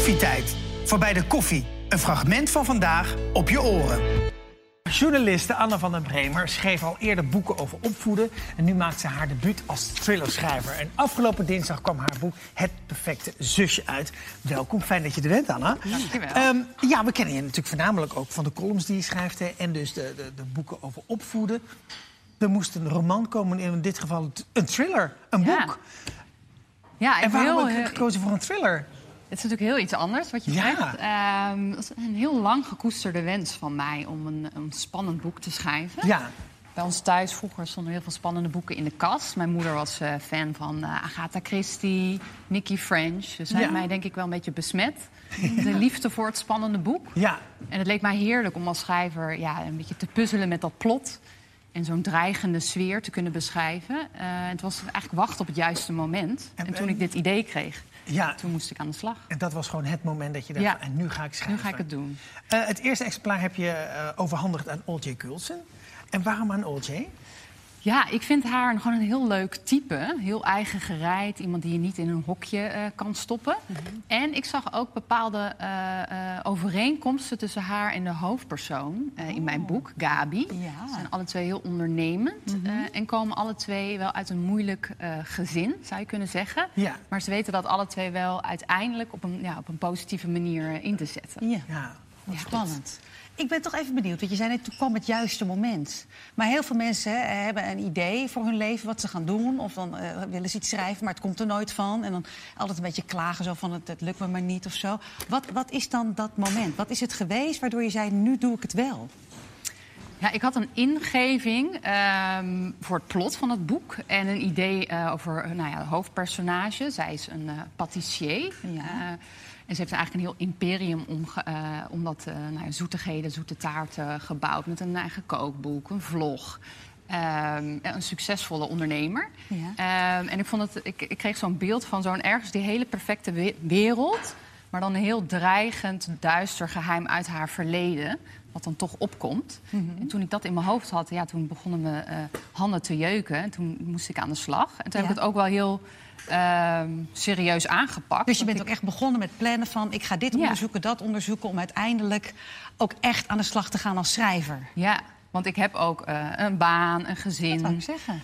Koffietijd. Voorbij de koffie. Een fragment van vandaag op je oren. Journaliste Anne van den Bremer schreef al eerder boeken over opvoeden. En nu maakt ze haar debuut als thrillerschrijver. En afgelopen dinsdag kwam haar boek Het Perfecte Zusje uit. Welkom, fijn dat je er bent, Anna. Dankjewel. Ehm, ja, we kennen je natuurlijk voornamelijk ook van de columns die je schrijft... hè, en dus de, de, de boeken over opvoeden. Er moest een roman komen, in dit geval een thriller, een Ja. boek. Ja, ik En waarom heb je eh, gekozen voor een thriller? Het is natuurlijk heel iets anders wat je Ja. zegt. Ehm, dat is een heel lang gekoesterde wens van mij om een, een spannend boek te schrijven. Ja, Bij ons thuis vroeger stonden heel veel spannende boeken in de kast. Mijn moeder was eh, fan van eh, Agatha Christie, Nicky French. Dus zij Ja. heeft mij denk ik wel een beetje besmet. De liefde voor het spannende boek. ja. En het leek mij heerlijk om als schrijver ja, een beetje te puzzelen met dat plot. En zo'n dreigende sfeer te kunnen beschrijven. Eh, het was eigenlijk wachten op het juiste moment. En- En, toen en- ik dit idee kreeg, ja. toen moest ik aan de slag. En dat was gewoon het moment dat je dacht, Ja. en nu ga ik schrijven. Nu ga ik het doen. Eh, het eerste exemplaar heb je eh, overhandigd aan O.J. Coulson. En waarom aan O.J.? Ja, ik vind haar een- gewoon een heel leuk type. Heel eigen gereid. Iemand die je niet in een hokje eh, kan stoppen. En ik zag ook bepaalde eh, eh, overeenkomsten tussen haar en de hoofdpersoon eh, in mijn boek, Gabi. Ja. Ze zijn alle twee heel ondernemend. eh, en komen alle twee wel uit een moeilijk eh, gezin, zou je kunnen zeggen. Ja. Maar ze weten dat alle twee wel uiteindelijk op een, ja, op een positieve manier in te zetten. Ja. Ja. Wat spannend. Ik ben toch even benieuwd, want je zei net, toen kwam het juiste moment. Maar heel veel mensen hè, hebben een idee voor hun leven, wat ze gaan doen. Of dan eh, willen ze iets schrijven, maar het komt er nooit van. En dan altijd een beetje klagen, zo van het, lukt me maar niet of zo. Wat, wat is dan dat moment? Wat is het geweest waardoor je zei, nu doe ik het wel? Ja, ik had een ingeving ehm, voor het plot van het boek. En een idee eh, over eh, nou ja, de hoofdpersonage. Zij is een eh patissier. Ja. En ze heeft eigenlijk een heel imperium omge, eh, om dat, nou ja, zoetigheden, zoete taarten gebouwd. Met een eigen kookboek, een vlog. Ehm, een succesvolle ondernemer. Ja. Ehm, en ik, vond het, ik, ik kreeg zo'n beeld van zo'n ergens die hele perfecte we- wereld. Maar dan een heel dreigend, duister geheim uit haar verleden. Wat dan toch opkomt. En toen ik dat in mijn hoofd had, ja, toen begonnen mijn eh, handen te jeuken. En toen moest ik aan de slag. En toen heb ik het ook wel heel ehm, serieus aangepakt. Dus je bent ik- ook echt begonnen met plannen van... ik ga dit Ja. onderzoeken, dat onderzoeken... om uiteindelijk ook echt aan de slag te gaan als schrijver. Ja, want ik heb ook eh, een baan, een gezin. Dat wou ik zeggen.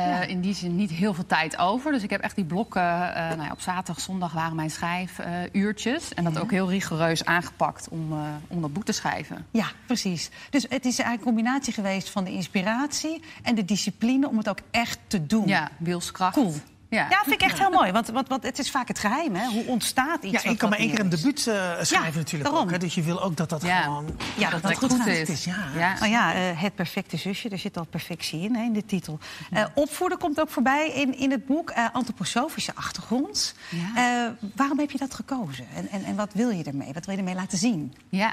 Ja. In die zin niet heel veel tijd over. Dus ik heb echt die blokken. eh, nou ja, op zaterdag, zondag waren mijn schrijfuurtjes. en dat ook heel rigoureus aangepakt om, eh, om dat boek te schrijven. Ja, precies. Dus het is eigenlijk een combinatie geweest van de inspiratie en de discipline om het ook echt te doen. Ja, wilskracht. Cool. Ja. Ja, vind ik echt heel mooi. Want, want, want het is vaak het geheim, hè? Hoe ontstaat iets? Ja, wat je kan maar één keer een debuut eh, schrijven Ja, natuurlijk daarom. ook. Hè? Dus je wil ook dat dat Ja. gewoon... Ja, dat dat het goed is. is, ja. Ja. Nou ja, eh, het perfecte zusje, er zit al perfectie in, hè, in de titel. Eh, opvoeden komt ook voorbij in, in het boek. eh antroposofische achtergrond. Ja. Eh, waarom heb je dat gekozen? En, en, en wat wil je ermee? Wat wil je ermee laten zien? Ja,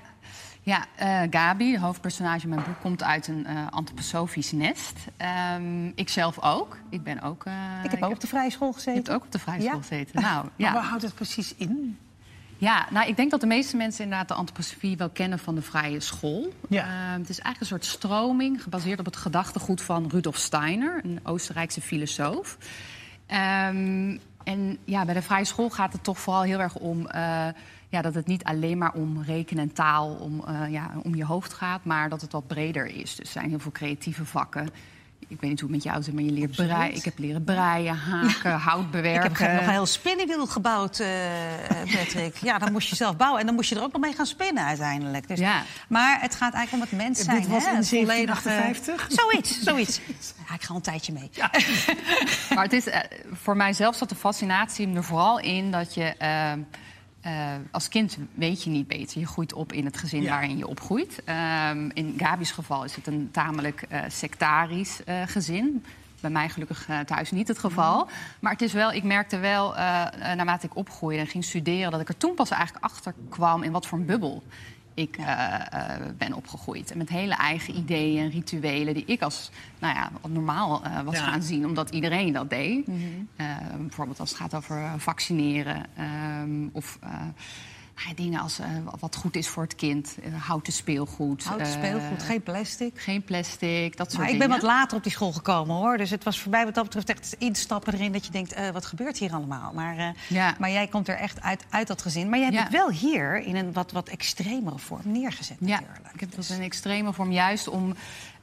ja eh, Gabi, de hoofdpersonage in mijn boek, komt uit een eh antroposofisch nest. Ehm ik zelf ook. Ik ben ook. eh, ik heb ook op de vrije school Je gezeten. hebt ook op de vrije school Ja. gezeten. Nou, Maar ja. waar houdt het precies in? Ja, nou, ik denk dat de meeste mensen inderdaad de antroposofie wel kennen van de vrije school. Ja. Ehm, het is eigenlijk een soort stroming gebaseerd op het gedachtegoed van Rudolf Steiner, een Oostenrijkse filosoof. Ehm, en ja, bij de vrije school gaat het toch vooral heel erg om eh, ja, dat het niet alleen maar om rekenen en taal, om, eh, ja, om je hoofd gaat, maar dat het wat breder is. Dus er zijn heel veel creatieve vakken. Ik weet niet hoe het met jou zit, maar je leert breien. Ik heb leren breien, haken, hout Ik bewerken. heb nog een heel spinnenwiel gebouwd, eh, eh, Patrick. ja, dan moest je zelf bouwen. En dan moest je er ook nog mee gaan spinnen uiteindelijk. Dus, Ja. Maar het gaat eigenlijk om het mens zijn. Dit was hè? in Het volledige- 1758? Zoiets, zoiets. Ja, ik ga al een tijdje mee. Maar het is, eh, voor mijzelf zat de fascinatie er vooral in dat je... eh, als kind weet je niet beter. Je groeit op in het gezin Ja. waarin je opgroeit. Ehm, in Gabi's geval is het een tamelijk eh, sectarisch eh, gezin. Bij mij gelukkig thuis niet het geval. Maar het is wel, ik merkte wel, naarmate ik opgroeide en ging studeren... dat ik er toen pas eigenlijk achter kwam in wat voor een bubbel ik eh, eh, ben opgegroeid. En met hele eigen ideeën en rituelen die ik als nou ja, wat normaal eh, was Ja. gaan zien, omdat iedereen dat deed. Eh, bijvoorbeeld als het gaat over vaccineren ehm, of. Ja, dingen als eh, wat goed is voor het kind. eh, houten speelgoed. Houten eh, speelgoed, geen plastic. Geen plastic, dat soort Maar ik dingen. ben wat later op die school gekomen hoor. Dus het was voor mij wat dat betreft echt het instappen erin dat je denkt, wat gebeurt hier allemaal? Maar, Ja. maar jij komt er echt uit, uit dat gezin. Maar jij hebt Ja. het wel hier in een wat, wat extremere vorm neergezet Ja, natuurlijk. ik heb dat Dus- in een extreme vorm juist om...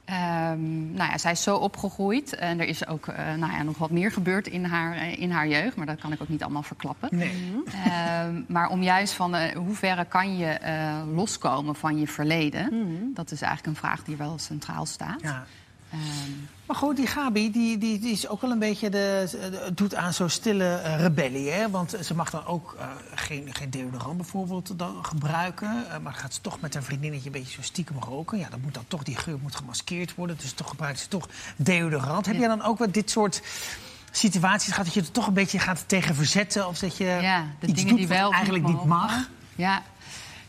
ehm, nou ja, zij is zo opgegroeid en er is ook eh, nou ja, nog wat meer gebeurd in haar, eh, in haar jeugd, maar dat kan ik ook niet allemaal verklappen. Nee. Ehm, maar om juist van eh, hoeverre kan je eh, loskomen van je verleden, dat is eigenlijk een vraag die wel centraal staat. Ja. Ehm, Maar goed, die Gabi die, die, die is ook wel een beetje de, de- doet aan zo'n stille eh, rebellie. Hè? Want ze mag dan ook eh, geen, geen deodorant bijvoorbeeld dan gebruiken. Eh, maar gaat ze toch met haar vriendinnetje een beetje zo stiekem roken. Ja, dan moet dan toch die geur moet gemaskeerd worden. Dus toch gebruikt ze toch deodorant. Heb jij dan ook wel dit soort situaties gehad dat je er toch een beetje gaat tegen verzetten? Of dat je ja, de iets dingen doet die wat wel eigenlijk niet mag? Ja.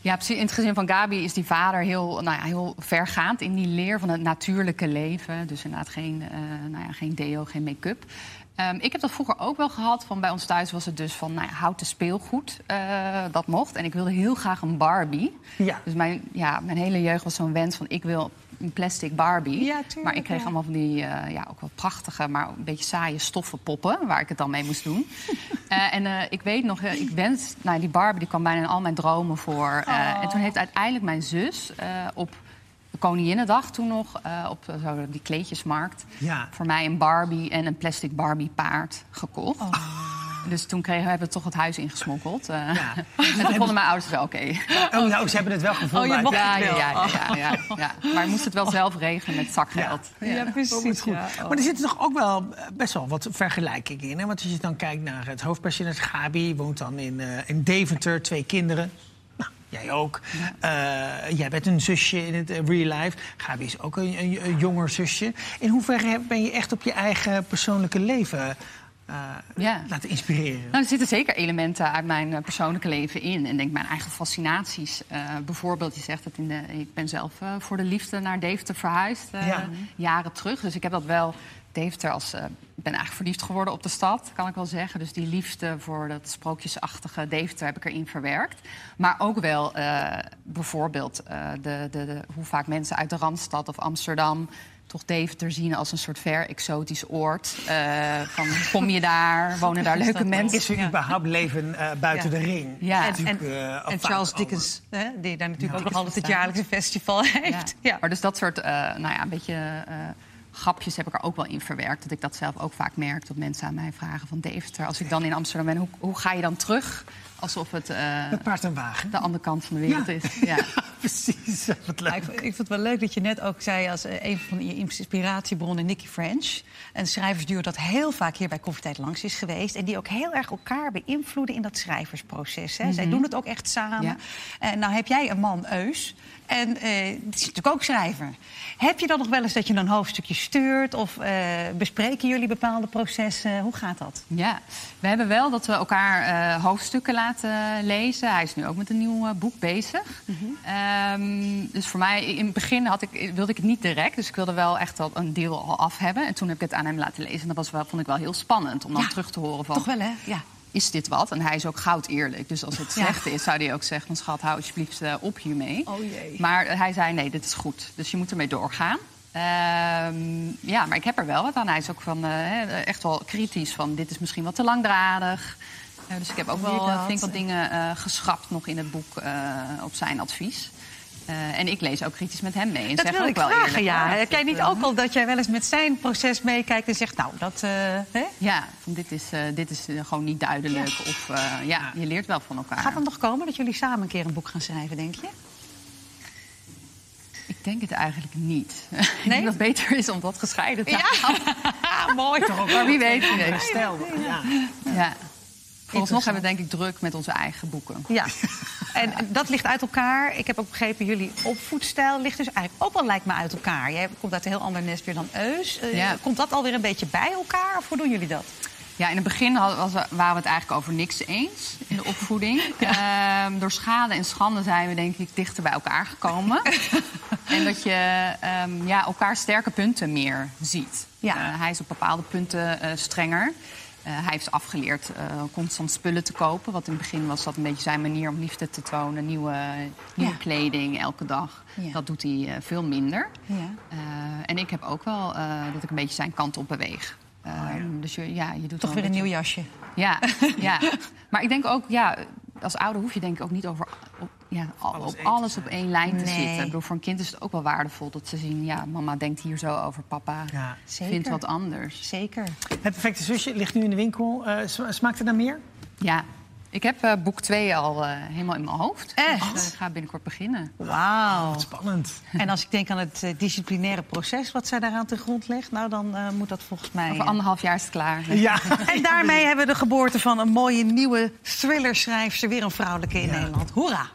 Ja, precies. In het gezin van Gabi is die vader heel, nou ja, heel vergaand in die leer van het natuurlijke leven. Dus inderdaad geen, eh, nou ja, geen deo, geen make-up. Ehm, ik heb dat vroeger ook wel gehad. Van bij ons thuis was het dus van nou ja, houten speelgoed. eh, dat mocht. En ik wilde heel graag een Barbie. Ja. Dus mijn, ja, mijn hele jeugd was zo'n wens van ik wil een plastic Barbie. Ja, tuurlijk, maar ik kreeg ja. allemaal van die eh, ja, ook wel prachtige, maar een beetje saaie stoffen poppen. Waar ik het dan mee moest doen. Eh, en eh, ik weet nog, ik wens, nou, die Barbie die kwam bijna in al mijn dromen voor. Oh. En toen heeft uiteindelijk mijn zus op Koninginnedag toen nog, op zo die kleedjesmarkt, Ja. voor mij een Barbie en een plastic Barbie paard gekocht. Dus toen kregen, hebben we toch het huis ingesmokkeld. eh. Ja. En toen vonden mijn ouders wel oké. Oh, nou, ze hebben het wel gevonden. Oh, je mocht Ja, het ja, wel. ja, ja, ja, ja. Maar moest het wel zelf regelen met zakgeld. Ja, precies. Oh, goed. ja. Oh. Maar er zitten toch ook wel eh, best wel wat vergelijkingen in. Hè? Want als je dan kijkt naar het hoofdpersonage, Gabi woont dan in, eh, in Deventer, twee kinderen. Nou, jij ook. Eh, jij bent een zusje in het real life. Gabi is ook een, een, een jonger zusje. In hoeverre ben je echt op je eigen persoonlijke leven eh, Ja. laten inspireren? Nou, er zitten zeker elementen uit mijn eh, persoonlijke leven in. En denk mijn eigen fascinaties. Eh, bijvoorbeeld, je zegt het in de. Ik ben zelf voor de liefde naar Deventer verhuisd. Ja. Jaren terug. Dus ik heb dat wel. Deventer als. ik ben eigenlijk verliefd geworden op de stad, kan ik wel zeggen. Dus die liefde voor dat sprookjesachtige Deventer heb ik erin verwerkt. Maar ook wel bijvoorbeeld de, de, de, hoe vaak mensen uit de Randstad of Amsterdam toch Deventer zien als een soort ver exotisch oord. Eh, van kom je daar, wonen daar leuke mensen. Is er überhaupt leven eh, buiten Ja. de ring? Ja. En, Natuurlijk, en, eh, en Charles. Dickens, hè, die daar natuurlijk Ja. ook nog altijd het jaarlijkse festival heeft. Ja. Maar dus dat soort, eh, nou ja, een beetje eh, grapjes heb ik er ook wel in verwerkt. Dat ik dat zelf ook vaak merk. Dat mensen aan mij vragen van Deventer. Als ik dan in Amsterdam ben, hoe, hoe ga je dan terug? Alsof het eh, Met paard en wagen. de andere kant van de wereld Ja. is. Ja. Precies, wat leuk. Maar ik, ik vond het wel leuk dat je net ook zei als eh, een van je inspiratiebronnen Nicky French. Een schrijversduo dat heel vaak hier bij Koffietijd langs is geweest. En die ook heel erg elkaar beïnvloeden in dat schrijversproces. Hè. Zij doen het ook echt samen. Ja. En nou heb jij een man, Eus. En eh, die is natuurlijk ook schrijver. Heb je dan nog wel eens dat je een hoofdstukje stuurt? Of eh, bespreken jullie bepaalde processen? Hoe gaat dat? Ja, we hebben wel dat we elkaar eh, hoofdstukken laten lezen. Hij is nu ook met een nieuw eh, boek bezig. Ehm, dus voor mij, in het begin had ik, wilde ik het niet direct. Dus ik wilde wel echt al een deel al af hebben. En toen heb ik het aan hem laten lezen. En dat was wel, vond ik wel heel spannend om dan Ja, terug te horen van... Toch wel, hè? Ja. is dit wat? En hij is ook goud eerlijk. Dus als het Ja. slecht is, zou hij ook zeggen... van schat, hou alsjeblieft eh, op hiermee. Oh jee. Maar hij zei, nee, dit is goed. Dus je moet ermee doorgaan. Ehm, ja, maar ik heb er wel wat aan. Hij is ook van, eh, echt wel kritisch van... dit is misschien wat te langdradig. Eh, dus ik heb ook wel Inderdaad. flink wat dingen eh, geschrapt nog in het boek... eh, op zijn advies. Eh, en ik lees ook kritisch met hem mee. En Dat zeg wil ook ik wel vragen, eerlijk, ja. Heb jij niet ook al dat jij wel eens met zijn proces meekijkt en zegt... nou, dat... hè? Ja, van dit is, dit is gewoon niet duidelijk. Of ja, je leert wel van elkaar. Gaat het nog komen dat jullie samen een keer een boek gaan schrijven, denk je? Ik denk het eigenlijk niet. ik Nee? denk dat het beter is om dat gescheiden te houden. mooi. Maar wie weet, wie weet. Stel, ja. Ja. Vooralsnog hebben we denk ik druk met onze eigen boeken. Ja, en dat ligt uit elkaar. Ik heb ook begrepen, jullie opvoedstijl ligt dus eigenlijk ook wel lijkt me uit elkaar. Jij komt uit een heel ander nest weer dan Eus. Eh, Ja. Komt dat alweer een beetje bij elkaar of hoe doen jullie dat? Ja, in het begin hadden- was, waren we het eigenlijk over niks eens in de opvoeding. Ehm, door schade en schande zijn we denk ik dichter bij elkaar gekomen. en dat je ehm, ja, elkaar sterke punten meer ziet. Ja. Eh, hij is op bepaalde punten eh, strenger. Hij heeft afgeleerd uh, constant spullen te kopen. Wat in het begin was dat een beetje zijn manier om liefde te tonen. Nieuwe, nieuwe Ja. kleding elke dag. Ja. Dat doet hij eh, veel minder. Ja. Eh, en ik heb ook wel eh, dat ik een beetje zijn kant op beweeg. Ehm, Dus je, ja, je doet Toch weer een beetje- nieuw jasje. Ja, ja. Maar ik denk ook, ja, als ouder hoef je denk ik ook niet over op, ja, al- Alles op één te alles op één lijn te Nee. zitten. Ik bedoel, voor een kind is het ook wel waardevol dat ze zien... ja, mama denkt hier zo over, papa Ja. Zeker. vindt wat anders. Zeker. Het perfecte zusje ligt nu in de winkel. Eh, sma- smaakt er naar meer? Ja, ik heb eh, boek 2 al eh, helemaal in mijn hoofd. Echt? Dus, eh, ik ga binnenkort beginnen. Wauw. Spannend. En als ik denk aan het disciplinaire proces wat zij daaraan ten grond legt, nou dan eh, moet dat volgens mij. Over anderhalf jaar is het klaar. Ja. En daarmee hebben we de geboorte van een mooie nieuwe thrillerschrijfster, weer een vrouwelijke in Ja. Nederland. Hoera!